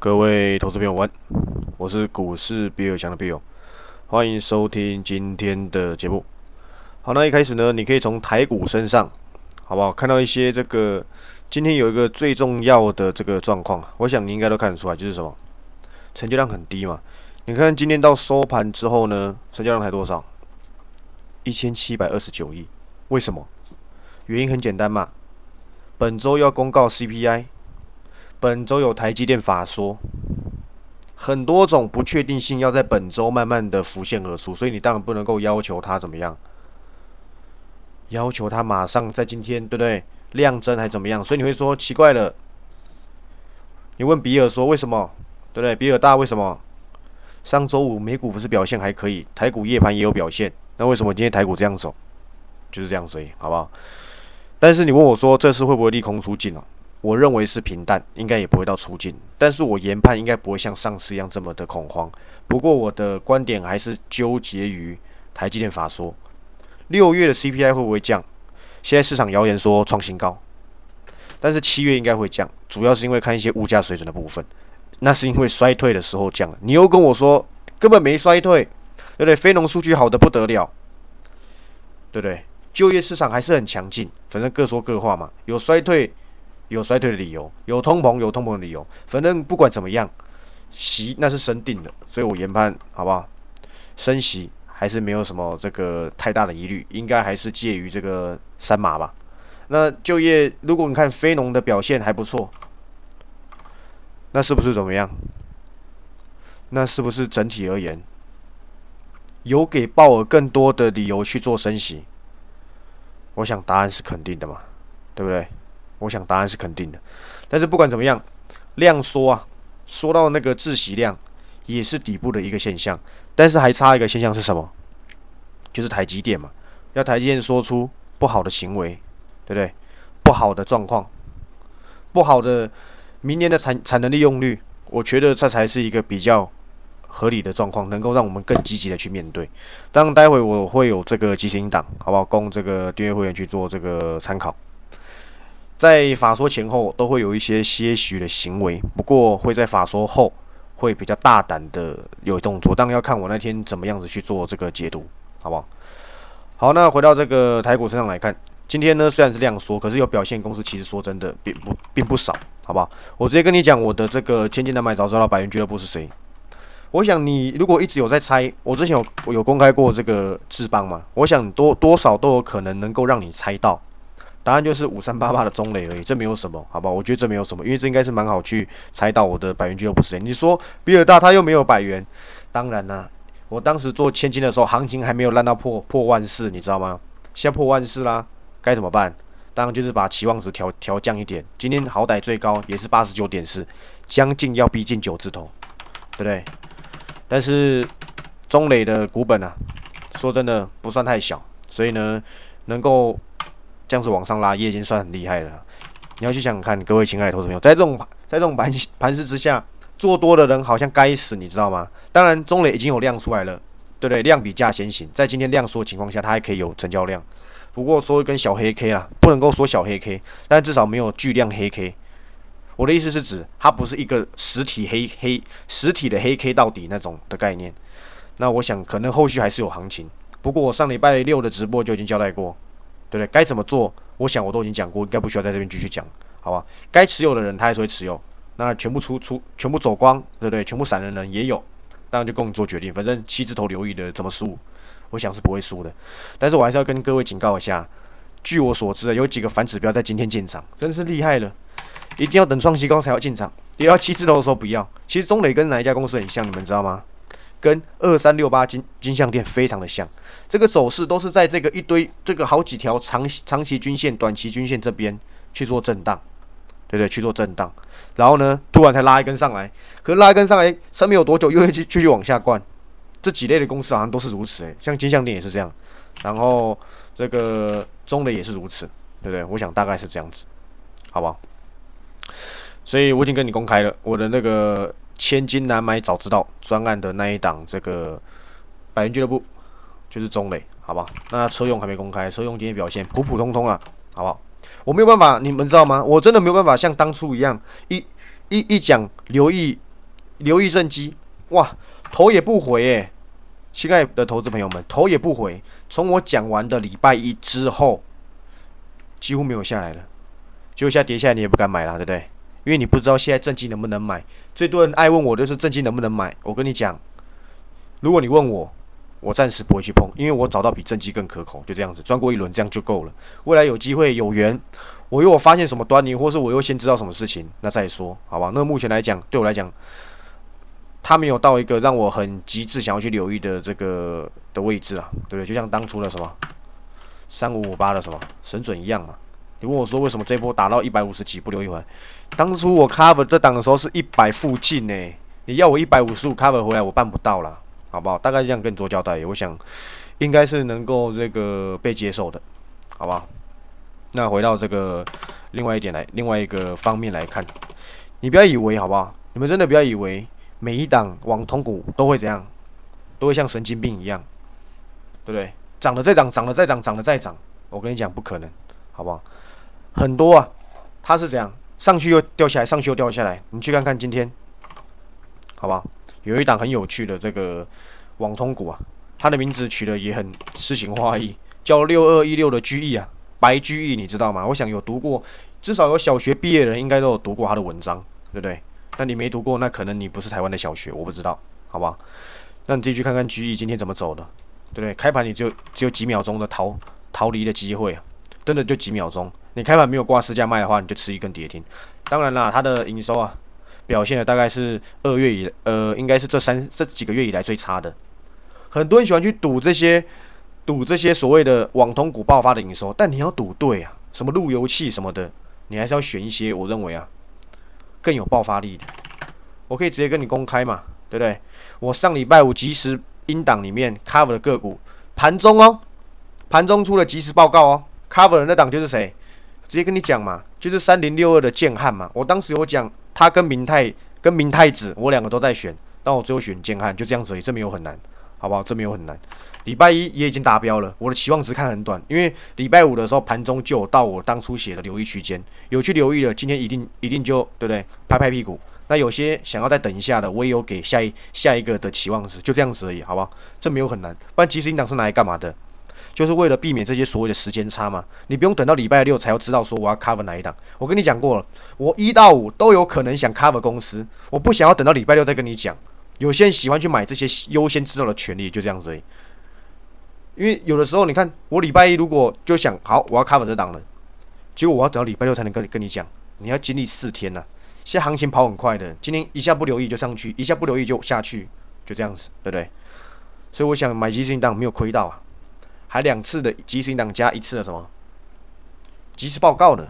各位投资朋友，们，我是股市比尔强的比尔，欢迎收听今天的节目。好，那一开始呢，你可以从台股身上，好不好？看到一些这个今天有一个最重要的这个状况，我想你应该都看得出来，就是什么？成交量很低嘛。你看今天到收盘之后呢，成交量才多少？一千七百二十九亿。为什么？原因很简单嘛，本周要公告 CPI。本周有台积电法说，很多种不确定性要在本周慢慢的浮现而出，所以你当然不能够要求它怎么样，要求它马上在今天，对不对？量增还怎么样？所以你会说奇怪了，你问比尔说为什么，对不对？比尔大为什么？上周五美股不是表现还可以，台股夜盘也有表现，那为什么今天台股这样走？就是这样子，好不好？但是你问我说这次会不会利空出尽哦？我认为是平淡，应该也不会到出境，但是我研判应该不会像上次一样这么的恐慌。不过我的观点还是纠结于台积电法说，六月的 CPI 会不会降？现在市场谣言说创新高，但是七月应该会降，主要是因为看一些物价水准的部分，那是因为衰退的时候降了。你又跟我说根本没衰退，对不对？非农数据好的不得了，对不对？就业市场还是很强劲，反正各说各话嘛，有衰退。有衰退的理由，有通膨，有通膨的理由。反正不管怎么样，息那是升定的，所以我研判好不好？升息还是没有什么这个太大的疑虑，应该还是介于这个三码吧。那就业，如果你看非农的表现还不错，那是不是怎么样？那是不是整体而言，有给鲍尔更多的理由去做升息？我想答案是肯定的嘛，对不对？我想答案是肯定的，但是不管怎么样，量缩啊，缩到那个窒息量也是底部的一个现象，但是还差一个现象是什么？就是台积电嘛，要台积电说出不好的行为，对不对？不好的状况，不好的明年的产产能利用率，我觉得这才是一个比较合理的状况，能够让我们更积极的去面对。当然，待会我会有这个即时音档，好不好？供这个订阅会员去做这个参考。在法说前后都会有一些些许的行为，不过会在法说后会比较大胆的有动作，当然要看我那天怎么样子去做这个解读，好不好？好，那回到这个台股身上来看，今天呢虽然是量缩，可是有表现公司其实说真的并不并不少，好不好？我直接跟你讲我的这个千金难买早知道百元俱乐部是谁。我想你如果一直有在猜，我之前有有公开过这个智邦嘛，我想多多少都有可能能够让你猜到。答案就是五三八八的中磊而已，这没有什么，好不好？我觉得这没有什么，因为这应该是蛮好去猜到我的百元俱乐部是。你说比尔大他又没有百元，当然啦，我当时做千金的时候，行情还没有烂到破破万四，你知道吗？现在破万四啦，该怎么办？当然就是把期望值调调降一点。今天好歹最高也是八十九点四，将近要逼近九字头，对不对？但是中磊的股本啊，说真的不算太小，所以呢，能够。这样子往上拉，也已经算很厉害了。你要去想想看，各位亲爱的投资朋友，在这种在这种盘盘势之下，做多的人好像该死，你知道吗？当然，中磊已经有量出来了，对不对？量比价先行，在今天量缩情况下，它还可以有成交量。不过说一根小黑 K 啦，不能够说小黑 K，但至少没有巨量黑 K。我的意思是指，它不是一个实体黑黑实体的黑 K 到底那种的概念。那我想，可能后续还是有行情。不过我上礼拜六的直播就已经交代过。对不对？该怎么做？我想我都已经讲过，应该不需要在这边继续讲，好吧？该持有的人他还是会持有，那全部出出全部走光，对不对？全部散的人也有，当然就供你做决定。反正七字头留意的怎么输，我想是不会输的。但是我还是要跟各位警告一下，据我所知，有几个反指标在今天进场，真是厉害了，一定要等创新高才要进场，也要七字头的时候不要。其实中磊跟哪一家公司很像，你们知道吗？跟二三六八金金项店非常的像，这个走势都是在这个一堆这个好几条长长期均线、短期均线这边去做震荡，对不对？去做震荡，然后呢，突然才拉一根上来，可是拉一根上来，上面有多久又会继继续往下灌？这几类的公司好像都是如此诶，像金项店也是这样，然后这个中磊也是如此，对不对？我想大概是这样子，好不好？所以我已经跟你公开了我的那个。千金难买早知道专案的那一档，这个百元俱乐部就是中磊，好不好？那车用还没公开，车用今天表现普普通通啊，好不好？我没有办法，你们知道吗？我真的没有办法像当初一样，一一一讲留意留意正机，哇，头也不回诶，亲爱的投资朋友们，头也不回。从我讲完的礼拜一之后，几乎没有下来了。就下跌下来，你也不敢买了，对不对？因为你不知道现在正机能不能买。最多人爱问我的是正机能不能买。我跟你讲，如果你问我，我暂时不会去碰，因为我找到比正机更可口，就这样子，转过一轮这样就够了。未来有机会有缘，我又发现什么端倪，或是我又先知道什么事情，那再说，好吧？那目前来讲，对我来讲。他没有到一个让我很极致想要去留意的这个的位置啊，对不对？就像当初的什么三五五八的什么神准一样嘛。你问我说为什么这波打到一百五十几不留一环？当初我 cover 这档的时候是一百附近呢，你要我一百五十五 cover 回来，我办不到了，好不好？大概这样跟你做交代，我想应该是能够这个被接受的，好不好？那回到这个另外一点来，另外一个方面来看，你不要以为好不好？你们真的不要以为。每一档网通股都会怎样？都会像神经病一样，对不对？涨了再涨，涨了再涨，涨了再涨。我跟你讲，不可能，好不好？很多啊，它是怎样？上去又掉下来，上去又掉下来。你去看看今天，好不好？有一档很有趣的这个网通股啊，它的名字取得也很诗情画意，叫六二一六的居易啊，白居易，你知道吗？我想有读过，至少有小学毕业的人应该都有读过他的文章，对不对？那你没读过，那可能你不是台湾的小学，我不知道，好不好？那你自己去看看 G E 今天怎么走的，对不对？开盘你就只有几秒钟的逃逃离的机会啊，真的就几秒钟。你开盘没有挂市价卖的话，你就吃一根跌停。当然啦，它的营收啊，表现的大概是二月以呃，应该是这三这几个月以来最差的。很多人喜欢去赌这些赌这些所谓的网通股爆发的营收，但你要赌对啊，什么路由器什么的，你还是要选一些，我认为啊。更有爆发力的，我可以直接跟你公开嘛，对不对？我上礼拜五即时音档里面 cover 的个股，盘中哦，盘中出了即时报告哦，cover 的那档就是谁？直接跟你讲嘛，就是三零六二的建汉嘛。我当时有讲，他跟明太跟明太子，我两个都在选，但我最后选建汉，就这样子而已，这没有很难，好不好？这没有很难。礼拜一也已经达标了，我的期望值看很短，因为礼拜五的时候盘中就有到我当初写的留意区间，有去留意的，今天一定一定就对不对？拍拍屁股。那有些想要再等一下的，我也有给下一下一个的期望值，就这样子而已，好不好？这没有很难。不然其实你档是拿来干嘛的？就是为了避免这些所谓的时间差嘛。你不用等到礼拜六才要知道说我要 cover 哪一档。我跟你讲过了，我一到五都有可能想 cover 公司，我不想要等到礼拜六再跟你讲。有些人喜欢去买这些优先知道的权利，就这样子而已。因为有的时候，你看我礼拜一如果就想好我要 cover 这档了，结果我要等到礼拜六才能跟你跟你讲，你要经历四天呐。现在行情跑很快的，今天一下不留意就上去，一下不留意就下去，就这样子，对不对？所以我想买基金档没有亏到啊，还两次的基金档加一次的什么及时报告呢，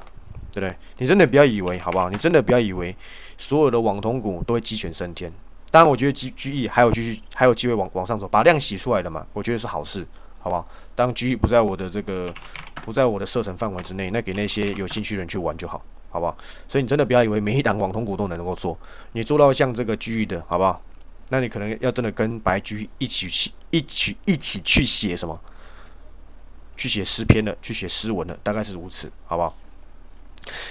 对不对？你真的不要以为好不好？你真的不要以为所有的网通股都会鸡犬升天。当然，我觉得 G G E 还有继续还有机会往往上走，把量洗出来的嘛，我觉得是好事。好不好？当 G 不在我的这个不在我的射程范围之内，那给那些有兴趣的人去玩就好，好不好？所以你真的不要以为每一档网通股都能够做，你做到像这个 G 的，好不好？那你可能要真的跟白 G 一起去，一起一起去写什么？去写诗篇的，去写诗文的，大概是如此，好不好？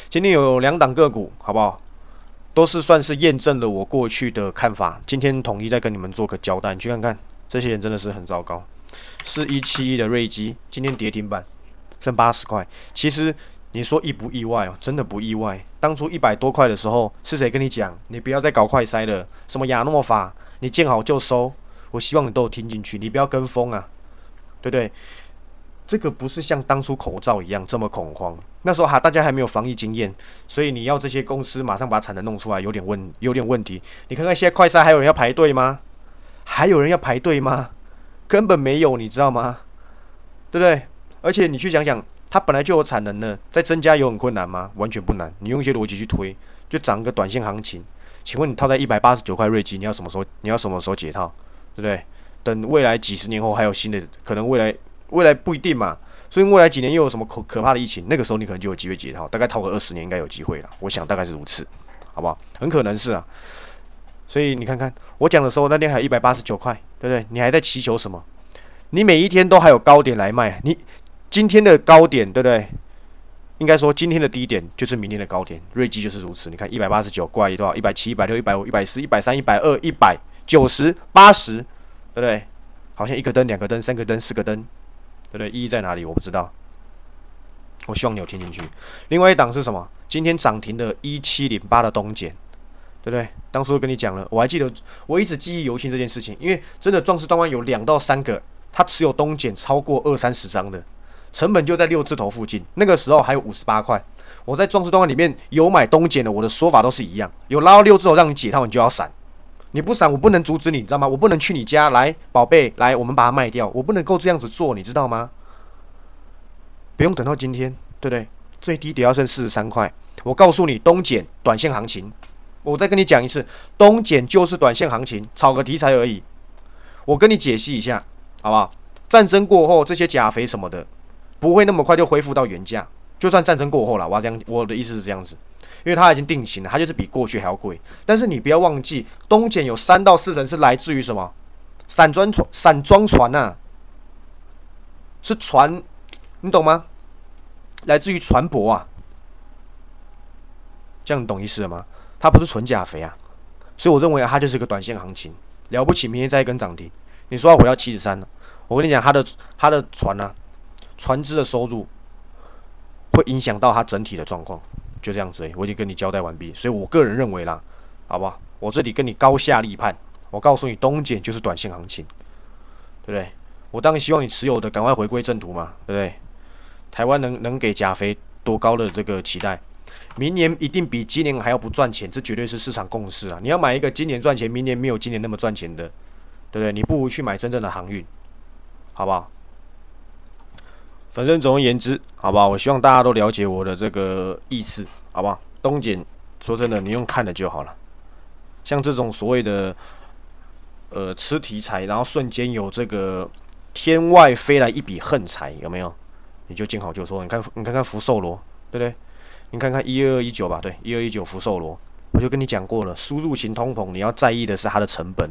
今天有两档个股，好不好？都是算是验证了我过去的看法。今天统一再跟你们做个交代，你去看看，这些人真的是很糟糕。四一七一的瑞基今天跌停板，剩八十块。其实你说意不意外哦？真的不意外。当初一百多块的时候，是谁跟你讲？你不要再搞快筛了，什么亚诺法，你见好就收。我希望你都有听进去，你不要跟风啊，对不对？这个不是像当初口罩一样这么恐慌。那时候哈大家还没有防疫经验，所以你要这些公司马上把产能弄出来，有点问有点问题。你看看现在快筛还有人要排队吗？还有人要排队吗？根本没有，你知道吗？对不对？而且你去想想，它本来就有产能呢，再增加有很困难吗？完全不难。你用一些逻辑去推，就涨个短线行情。请问你套在一百八十九块瑞基，你要什么时候？你要什么时候解套？对不对？等未来几十年后还有新的，可能未来未来不一定嘛。所以未来几年又有什么可可怕的疫情？那个时候你可能就有机会解套。大概套个二十年应该有机会了。我想大概是如此，好不好？很可能是啊。所以你看看我讲的时候，那天还一百八十九块，对不对？你还在祈求什么？你每一天都还有高点来卖，你今天的高点，对不对？应该说今天的低点就是明天的高点，瑞基就是如此。你看一百八十九过来多少？一百七、一百六、一百五、一百四、一百三、一百二、一百九十八十，对不对？好像一个灯、两个灯、三个灯、四个灯，对不对？意义在哪里？我不知道。我希望你有听进去。另外一档是什么？今天涨停的一七零八的东碱，对不对？当时我跟你讲了，我还记得，我一直记忆犹新这件事情，因为真的壮士断腕有两到三个，他持有东碱超过二三十张的，成本就在六字头附近。那个时候还有五十八块，我在壮士断腕里面有买东碱的，我的说法都是一样，有拉到六字头让你解套，你就要闪，你不闪我不能阻止你，知道吗？我不能去你家来，宝贝，来，我们把它卖掉，我不能够这样子做，你知道吗？不用等到今天，对不对？最低得要剩四十三块。我告诉你，东减短线行情。我再跟你讲一次，东减就是短线行情，炒个题材而已。我跟你解析一下，好不好？战争过后，这些钾肥什么的，不会那么快就恢复到原价。就算战争过后了，我要这样，我的意思是这样子，因为它已经定型了，它就是比过去还要贵。但是你不要忘记，东减有三到四成是来自于什么？散装船，散装船呐，是船。你懂吗？来自于船舶啊，这样你懂意思了吗？它不是纯钾肥啊，所以我认为它就是个短线行情，了不起，明天再一根涨停。你说要回到七十三了，我跟你讲，它的它的船呢，船只的收入会影响到它整体的状况，就这样子。我已经跟你交代完毕，所以我个人认为啦，好不好？我这里跟你高下立判，我告诉你，东减就是短线行情，对不对？我当然希望你持有的赶快回归正途嘛，对不对？台湾能能给钾肥多高的这个期待？明年一定比今年还要不赚钱，这绝对是市场共识啊！你要买一个今年赚钱，明年没有今年那么赚钱的，对不对？你不如去买真正的航运，好不好？反正总而言之，好不好？我希望大家都了解我的这个意思，好不好？东简，说真的，你用看的就好了。像这种所谓的呃吃题材，然后瞬间有这个天外飞来一笔横财，有没有？你就见好就收，你看，你看看福寿螺，对不对？你看看一二一九吧，对，一二一九福寿螺，我就跟你讲过了，输入型通膨，你要在意的是它的成本。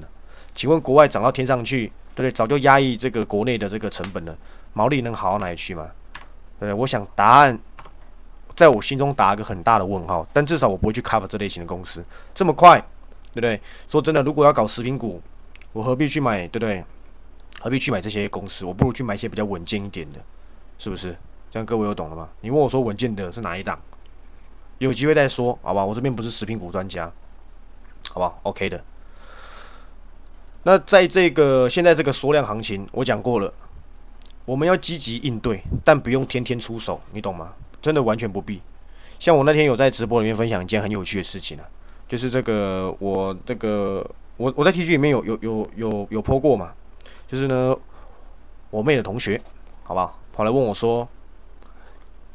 请问国外涨到天上去，对不对？早就压抑这个国内的这个成本了，毛利能好到哪里去吗？对，我想答案在我心中打一个很大的问号，但至少我不会去 cover 这类型的公司这么快，对不对？说真的，如果要搞食品股，我何必去买，对不对？何必去买这些公司？我不如去买一些比较稳健一点的。是不是？这样各位有懂了吗？你问我说稳健的是哪一档？有机会再说，好吧？我这边不是食品股专家，好吧？OK 的。那在这个现在这个缩量行情，我讲过了，我们要积极应对，但不用天天出手，你懂吗？真的完全不必。像我那天有在直播里面分享一件很有趣的事情啊，就是这个我这个我我在 T G 里面有有有有有泼过嘛，就是呢我妹的同学，好不好？跑来问我说，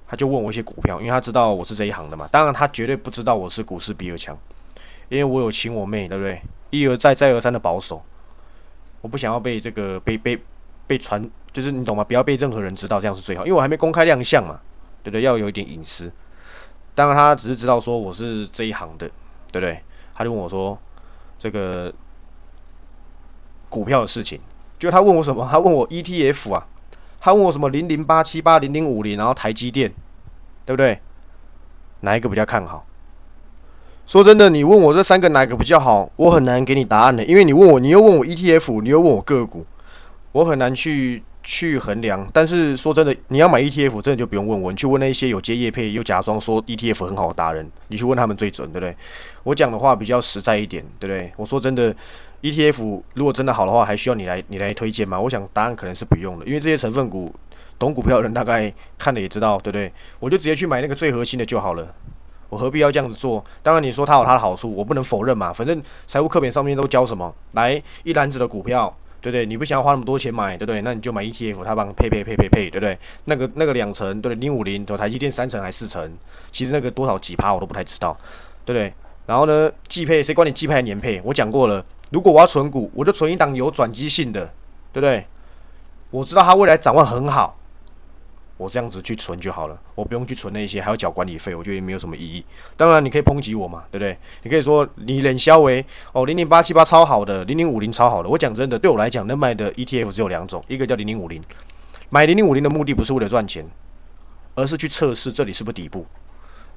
他就问我一些股票，因为他知道我是这一行的嘛。当然，他绝对不知道我是股市比尔强，因为我有请我妹，对不对？一而再，再而三的保守，我不想要被这个被被被传，就是你懂吗？不要被任何人知道，这样是最好。因为我还没公开亮相嘛，对不对？要有一点隐私。当然，他只是知道说我是这一行的，对不对？他就问我说，这个股票的事情，就他问我什么？他问我 ETF 啊。他问我什么零零八七八零零五零，然后台积电，对不对？哪一个比较看好？说真的，你问我这三个哪个比较好，我很难给你答案的，因为你问我，你又问我 ETF，你又问我个股，我很难去去衡量。但是说真的，你要买 ETF，真的就不用问我，你去问那些有接业配又假装说 ETF 很好的达人，你去问他们最准，对不对？我讲的话比较实在一点，对不对？我说真的。ETF 如果真的好的话，还需要你来你来推荐吗？我想答案可能是不用的，因为这些成分股懂股票的人大概看了也知道，对不对？我就直接去买那个最核心的就好了，我何必要这样子做？当然你说它有它的好处，我不能否认嘛。反正财务课本上面都教什么，来一篮子的股票，对不对？你不想要花那么多钱买，对不对？那你就买 ETF，他帮配配配配配，对不对？那个那个两层，对？零五零，走台积电三层还四层，其实那个多少几趴我都不太知道，对不对？然后呢，季配谁管你季配还年配？我讲过了。如果我要存股，我就存一档有转机性的，对不对？我知道它未来展望很好，我这样子去存就好了，我不用去存那些还要缴管理费，我觉得也没有什么意义。当然，你可以抨击我嘛，对不对？你可以说你冷销为哦零零八七八超好的，零零五零超好的。我讲真的，对我来讲，能买的 ETF 只有两种，一个叫零零五零，买零零五零的目的不是为了赚钱，而是去测试这里是不是底部。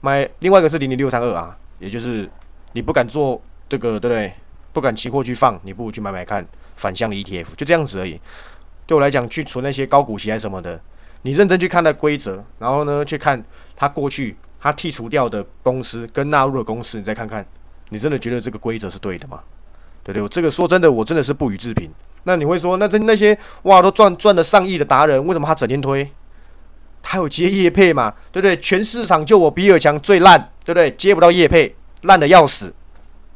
买另外一个是零零六三二啊，也就是你不敢做这个，对不对？不敢期货去放，你不如去买买看反向的 ETF，就这样子而已。对我来讲，去存那些高股息还是什么的，你认真去看那规则，然后呢，去看他过去他剔除掉的公司跟纳入的公司，你再看看，你真的觉得这个规则是对的吗？对不对？这个说真的，我真的是不予置评。那你会说，那这那些哇都赚赚了上亿的达人，为什么他整天推？他有接叶配嘛？对不对？全市场就我比尔强最烂，对不对？接不到叶配，烂的要死，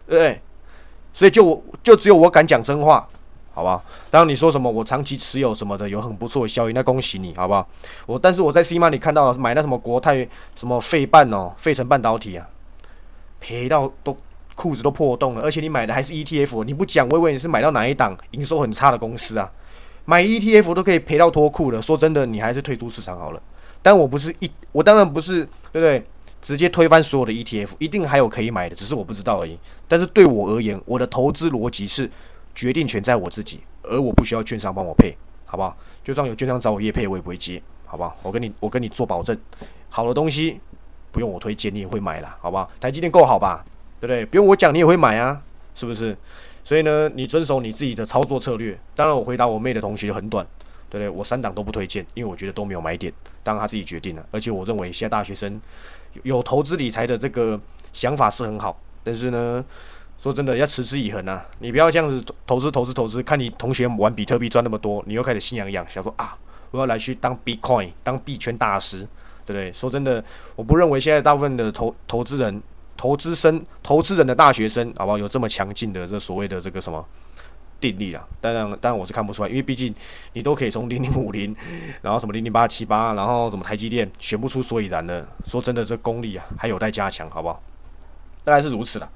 对不对？所以就我就只有我敢讲真话，好不好？当你说什么我长期持有什么的有很不错的效益，那恭喜你，好不好？我但是我在 C 马里看到买那什么国泰什么费半哦，费城半导体啊，赔到都裤子都破洞了，而且你买的还是 ETF，你不讲，我以为你是买到哪一档营收很差的公司啊？买 ETF 都可以赔到脱裤了，说真的，你还是退出市场好了。但我不是一，我当然不是，对不对？直接推翻所有的 ETF，一定还有可以买的，只是我不知道而已。但是对我而言，我的投资逻辑是决定权在我自己，而我不需要券商帮我配，好不好？就算有券商找我业配，我也不会接，好不好？我跟你，我跟你做保证，好的东西不用我推荐，你也会买了，好不好？台积电够好吧？对不对？不用我讲，你也会买啊，是不是？所以呢，你遵守你自己的操作策略。当然，我回答我妹的同学很短。对不对？我三档都不推荐，因为我觉得都没有买点，当然他自己决定了。而且我认为现在大学生有投资理财的这个想法是很好，但是呢，说真的要持之以恒啊！你不要这样子投资投资投资，看你同学玩比特币赚那么多，你又开始心痒痒，想说啊，我要来去当 Bitcoin 当币圈大师，对不对？说真的，我不认为现在大部分的投投资人、投资生、投资人的大学生，好不好？有这么强劲的这所谓的这个什么？定力啊，当然，当然我是看不出来，因为毕竟你都可以从零零五零，然后什么零零八七八，然后什么台积电选不出所以然的。说真的，这功力啊还有待加强，好不好？大概是如此了。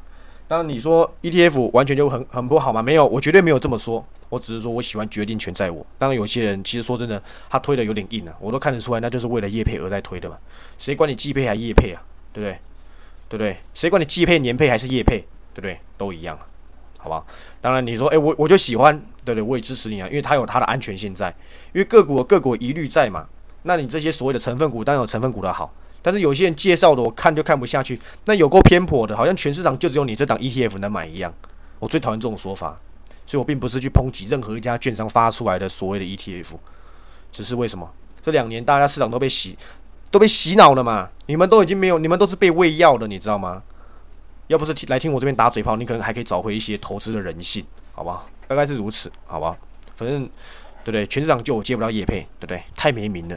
当然你说 ETF 完全就很很不好吗？没有，我绝对没有这么说。我只是说我喜欢决定权在我。当然有些人其实说真的，他推的有点硬啊，我都看得出来，那就是为了业配而在推的嘛。谁管你季配还是业配啊？对不对？对不对？谁管你季配年配还是业配？对不对？都一样。好吧，当然你说，哎，我我就喜欢，对不对，我也支持你啊，因为它有它的安全性在，因为个股个股疑虑在嘛。那你这些所谓的成分股，当然有成分股的好，但是有些人介绍的，我看就看不下去，那有够偏颇的，好像全市场就只有你这档 ETF 能买一样。我最讨厌这种说法，所以我并不是去抨击任何一家券商发出来的所谓的 ETF，只是为什么这两年大家市场都被洗，都被洗脑了嘛？你们都已经没有，你们都是被喂药的，你知道吗？要不是来听我这边打嘴炮，你可能还可以找回一些投资的人性，好吧？大概是如此，好吧？反正对不对？全市场就我接不到叶配，对不对？太没名了，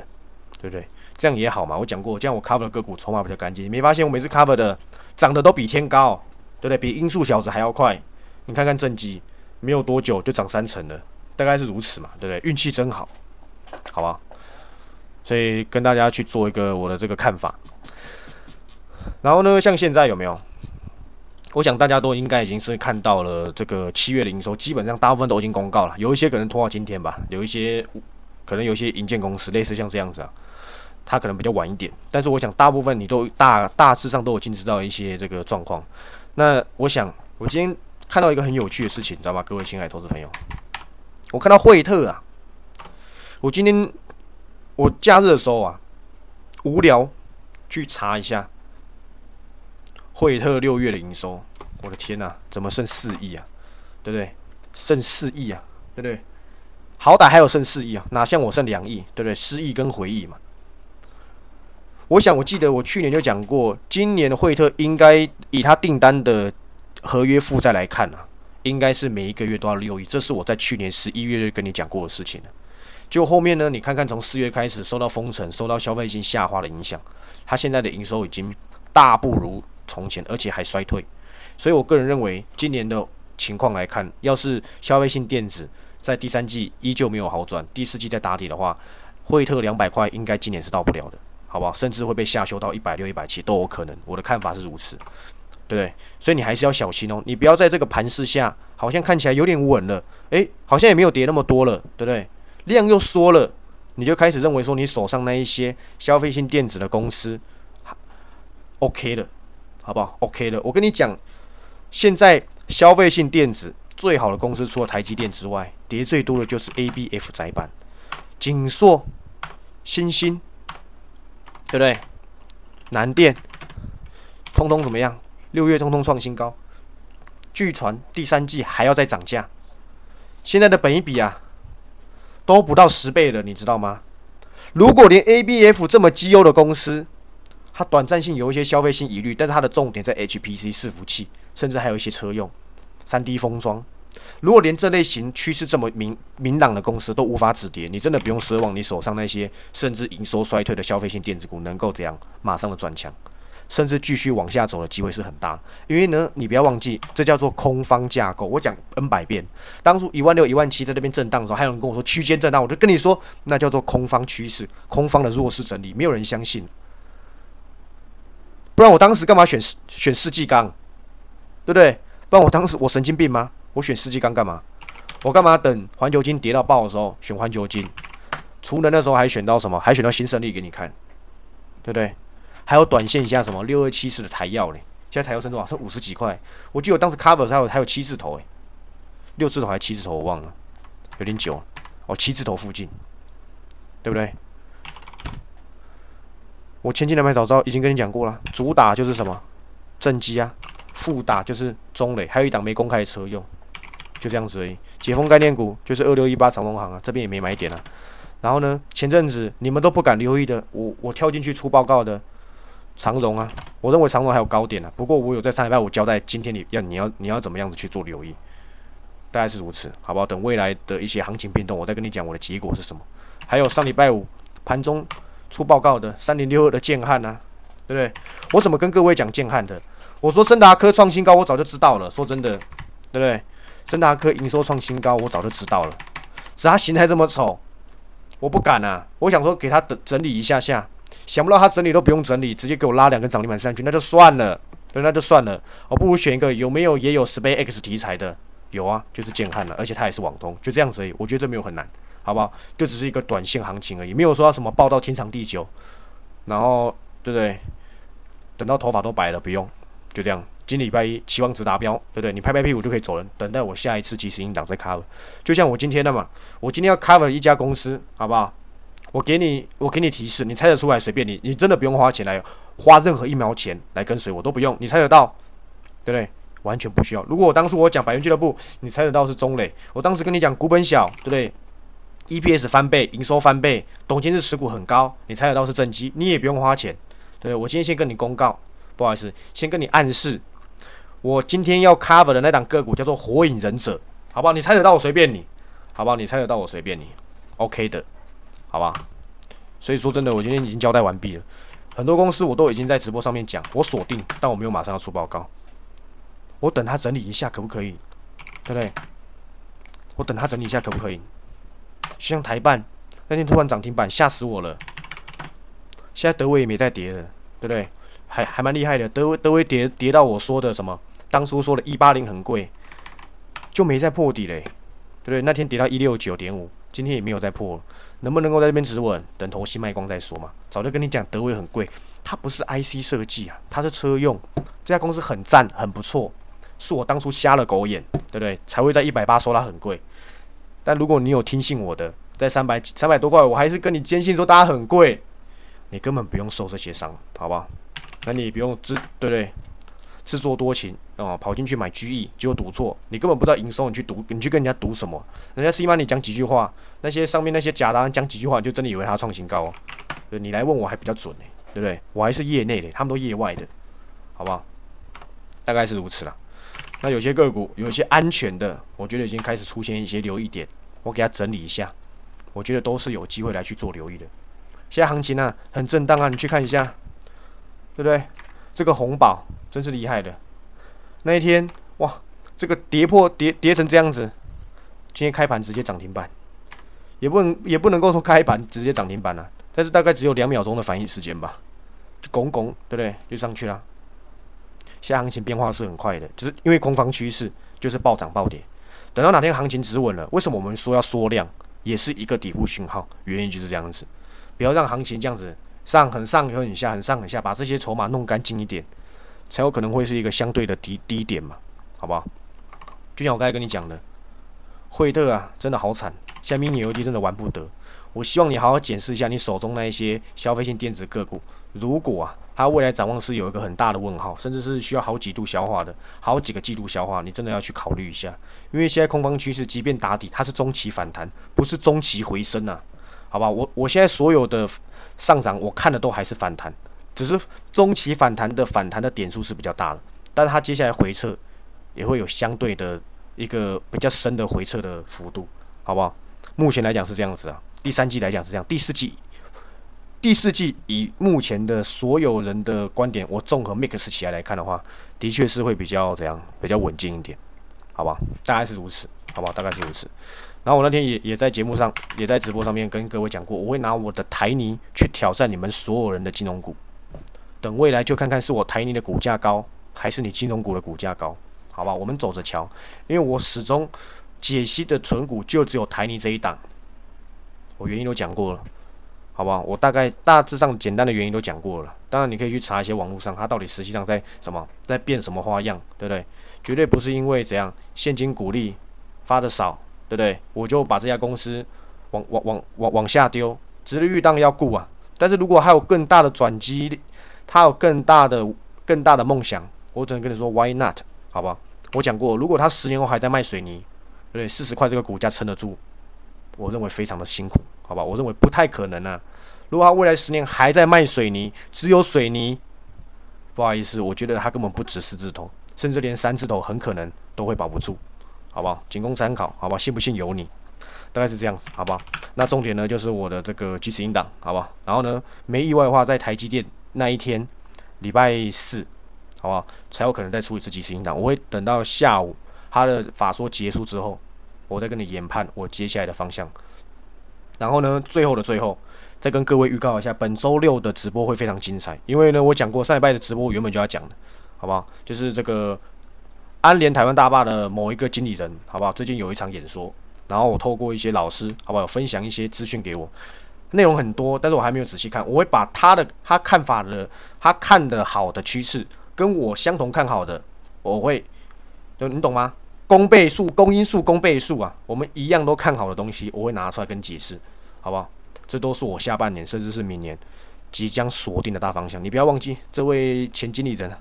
对不对？这样也好嘛。我讲过，这样我 cover 的个股筹码比较干净。你没发现我每次 cover 的涨的都比天高，对不对？比音速小子还要快。你看看正机，没有多久就涨三成了，大概是如此嘛，对不对？运气真好，好吧？所以跟大家去做一个我的这个看法。然后呢，像现在有没有？我想大家都应该已经是看到了这个七月的营收，基本上大部分都已经公告了，有一些可能拖到今天吧，有一些可能有一些银建公司类似像这样子啊，它可能比较晚一点，但是我想大部分你都大大致上都有经知道一些这个状况。那我想我今天看到一个很有趣的事情，你知道吗？各位亲爱的投资朋友，我看到惠特啊，我今天我假日的时候啊，无聊去查一下。惠特六月的营收，我的天呐，怎么剩四亿啊？对不对？剩四亿啊？对不对？好歹还有剩四亿啊，哪像我剩两亿？对不对？失忆跟回忆嘛。我想，我记得我去年就讲过，今年的惠特应该以他订单的合约负债来看啊，应该是每一个月都要六亿。这是我在去年十一月就跟你讲过的事情了。就后面呢，你看看从四月开始受到封城、受到消费性下滑的影响，他现在的营收已经大不如。从前，而且还衰退，所以我个人认为，今年的情况来看，要是消费性电子在第三季依旧没有好转，第四季再打底的话，惠特两百块应该今年是到不了的，好不好？甚至会被下修到一百六、一百七都有可能。我的看法是如此，对不对？所以你还是要小心哦，你不要在这个盘势下，好像看起来有点稳了，诶，好像也没有跌那么多了，对不对？量又缩了，你就开始认为说你手上那一些消费性电子的公司，OK 了。好不好？OK 的，我跟你讲，现在消费性电子最好的公司，除了台积电之外，跌最多的就是 ABF 窄板、景硕、新兴，对不对？南电，通通怎么样？六月通通创新高，据传第三季还要再涨价。现在的本一比啊，都不到十倍了，你知道吗？如果连 ABF 这么绩优的公司，它短暂性有一些消费性疑虑，但是它的重点在 HPC 伺服器，甚至还有一些车用、三 D 封装。如果连这类型趋势这么明明朗的公司都无法止跌，你真的不用奢望你手上那些甚至营收衰退的消费性电子股能够怎样马上的转强，甚至继续往下走的机会是很大。因为呢，你不要忘记，这叫做空方架构。我讲 N 百遍，当初一万六、一万七在那边震荡的时候，还有人跟我说区间震荡，我就跟你说，那叫做空方趋势，空方的弱势整理，没有人相信。不然我当时干嘛选选世纪钢，对不对？不然我当时我神经病吗？我选世纪钢干嘛？我干嘛等环球金跌到爆的时候选环球金？除了那时候还选到什么？还选到新胜利给你看，对不对？还有短线下什么六二七四的台药嘞？现在台药升多少？剩五十几块。我记得我当时 cover 还有还有七字头诶，六字头还七字头我忘了，有点久哦，七字头附近，对不对？我前期两百早知道已经跟你讲过了，主打就是什么正机啊，副打就是中磊，还有一档没公开的车用。就这样子而已。解封概念股就是二六一八长隆行啊，这边也没买点啊。然后呢，前阵子你们都不敢留意的，我我跳进去出报告的长荣啊，我认为长荣还有高点啊。不过我有在上礼拜五交代，今天你要你要你要怎么样子去做留意，大概是如此，好不好？等未来的一些行情变动，我再跟你讲我的结果是什么。还有上礼拜五盘中出报告的三零六二的建汉啊，对不对？我怎么跟各位讲建汉的？我说森达科创新高，我早就知道了。说真的，对不对？森达科营收创新高，我早就知道了。只他形态这么丑，我不敢啊！我想说给他整整理一下下，想不到他整理都不用整理，直接给我拉两根涨停板上去，那就算了，对，那就算了。我不如选一个有没有也有 SpaceX 题材的？有啊，就是建汉了，而且它也是网通，就这样子而已。我觉得这没有很难，好不好？就只是一个短线行情而已，没有说什么报到天长地久。然后，对不对？等到头发都白了，不用，就这样。今礼拜一期望值达标，对不对？你拍拍屁股就可以走人，等待我下一次及时引导再 cover。就像我今天的嘛，我今天要 cover 一家公司，好不好？我给你，我给你提示，你猜得出来随便你，你真的不用花钱来花任何一毛钱来跟随我都不用，你猜得到，对不对？完全不需要。如果我当初我讲百元俱乐部，你猜得到是中磊，我当时跟你讲股本小，对不对？EPS 翻倍，营收翻倍，董监事持股很高，你猜得到是正机，你也不用花钱，对不对？我今天先跟你公告，不好意思，先跟你暗示。我今天要 cover 的那档个股叫做火影忍者，好不好？你猜得到我随便你，好不好？你猜得到我随便你，OK 的，好吧？所以说真的，我今天已经交代完毕了。很多公司我都已经在直播上面讲，我锁定，但我没有马上要出报告，我等他整理一下可不可以？对不对？我等他整理一下可不可以？像台办那天突然涨停板，吓死我了。现在德威也没再跌了，对不对？还还蛮厉害的，德威德威跌跌到我说的什么？当初说的一八零很贵，就没再破底嘞，对不对？那天跌到一六九点五，今天也没有再破，能不能够在这边止稳？等头息卖光再说嘛。早就跟你讲，德威很贵，它不是 IC 设计啊，它是车用。这家公司很赞，很不错，是我当初瞎了狗眼，对不对？才会在一百八说它很贵。但如果你有听信我的，在三百三百多块，我还是跟你坚信说它很贵，你根本不用受这些伤，好不好？那你不用自对不对？自作多情啊，跑进去买 GE，结果赌错，你根本不知道营收，你去赌，你去跟人家赌什么？人家 C 曼你讲几句话，那些上面那些假答案讲几句话，就真的以为他创新高？对，你来问我还比较准呢，对不对？我还是业内的，他们都业外的，好不好？大概是如此了。那有些个股，有些安全的，我觉得已经开始出现一些留意点，我给它整理一下，我觉得都是有机会来去做留意的。现在行情呢很震荡啊，你去看一下。对不对？这个红宝真是厉害的。那一天哇，这个跌破跌跌成这样子，今天开盘直接涨停板，也不能也不能够说开盘直接涨停板了，但是大概只有两秒钟的反应时间吧，就拱拱，对不对？就上去了。现在行情变化是很快的，就是因为空方趋势就是暴涨暴跌。等到哪天行情止稳了，为什么我们说要缩量，也是一个底部讯号，原因就是这样子，不要让行情这样子。上很上又很下，很上很下，把这些筹码弄干净一点，才有可能会是一个相对的低低点嘛，好不好？就像我刚才跟你讲的，惠特啊，真的好惨，现在 mini LED 真的玩不得。我希望你好好检视一下你手中那一些消费性电子个股，如果啊，它未来展望是有一个很大的问号，甚至是需要好几度消化的，好几个季度消化，你真的要去考虑一下。因为现在空方趋势，即便打底，它是中期反弹，不是中期回升啊，好吧？我我现在所有的上涨，我看的都还是反弹，只是中期反弹的反弹的点数是比较大的，但是它接下来回撤也会有相对的一个比较深的回撤的幅度，好不好？目前来讲是这样子啊。第三季来讲是这样，第四季，第四季以目前的所有人的观点，我综合 mix 起来来看的话，的确是会比较怎样，比较稳健一点，好吧？大概是如此，好不好？大概是如此。然后我那天也也在节目上，也在直播上面跟各位讲过，我会拿我的台泥去挑战你们所有人的金融股，等未来就看看是我台泥的股价高，还是你金融股的股价高，好吧？我们走着瞧，因为我始终解析的存股就只有台泥这一档。我原因都讲过了，好不好？我大概大致上简单的原因都讲过了。当然，你可以去查一些网络上，它到底实际上在什么，在变什么花样，对不对？绝对不是因为怎样现金股利发的少，对不对？我就把这家公司往往往往往下丢，殖利率当然要顾啊。但是如果还有更大的转机，他有更大的更大的梦想，我只能跟你说，Why not？好不好？我讲过，如果他十年后还在卖水泥，对对？四十块这个股价撑得住。我认为非常的辛苦，好吧？我认为不太可能啊。如果他未来十年还在卖水泥，只有水泥，不好意思，我觉得他根本不值四字头，甚至连三字头很可能都会保不住，好不好？仅供参考，好吧？信不信由你，大概是这样子，好不好？那重点呢，就是我的这个即时音档，好不好？然后呢，没意外的话，在台积电那一天，礼拜四，好不好？才有可能再出一次即时音档。我会等到下午他的法说结束之后。我再跟你研判我接下来的方向，然后呢，最后的最后，再跟各位预告一下，本周六的直播会非常精彩。因为呢，我讲过上礼拜的直播，我原本就要讲的，好不好？就是这个安联台湾大坝的某一个经理人，好不好？最近有一场演说，然后我透过一些老师，好不好？分享一些资讯给我，内容很多，但是我还没有仔细看。我会把他的他看法的他看的好的趋势，跟我相同看好的，我会，就你懂吗？公倍数、公因数、公倍数啊，我们一样都看好的东西，我会拿出来跟解释，好不好？这都是我下半年甚至是明年即将锁定的大方向。你不要忘记，这位前经理人，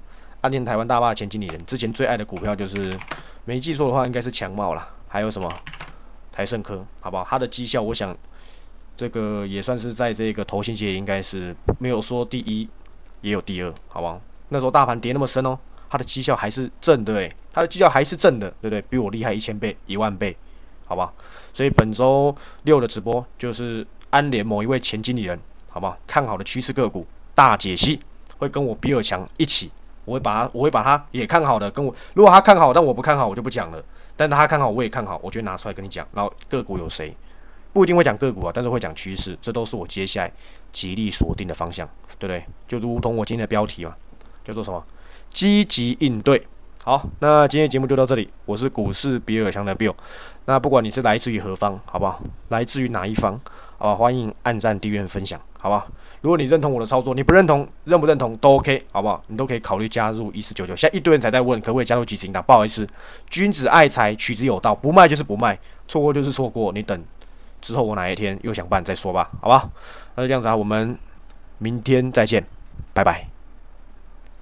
安联台湾大坝前经理人，之前最爱的股票就是，没记错的话，应该是强茂啦，还有什么台盛科，好不好？他的绩效，我想这个也算是在这个投信界应该是没有说第一，也有第二，好不好？那时候大盘跌那么深哦。它的绩效还是正的诶，它的绩效还是正的，对不对？比我厉害一千倍、一万倍，好吧？所以本周六的直播就是安联某一位前经理人，好不好？看好的趋势个股大解析，会跟我比尔强一起，我会把他，我会把他也看好的跟我，如果他看好，但我不看好，我就不讲了。但他看好，我也看好，我就拿出来跟你讲。然后个股有谁？不一定会讲个股啊，但是会讲趋势，这都是我接下来极力锁定的方向，对不对？就如同我今天的标题嘛，叫做什么？积极应对，好，那今天节目就到这里。我是股市比尔强的 Bill，那不管你是来自于何方，好不好？来自于哪一方，好吧？欢迎按赞、订阅、分享，好不好？如果你认同我的操作，你不认同，认不认同都 OK，好不好？你都可以考虑加入一四九九。现在一堆人才在问，可不可以加入即时引导？不好意思，君子爱财，取之有道，不卖就是不卖，错过就是错过。你等之后我哪一天又想办再说吧，好吧？那就这样子啊，我们明天再见，拜拜。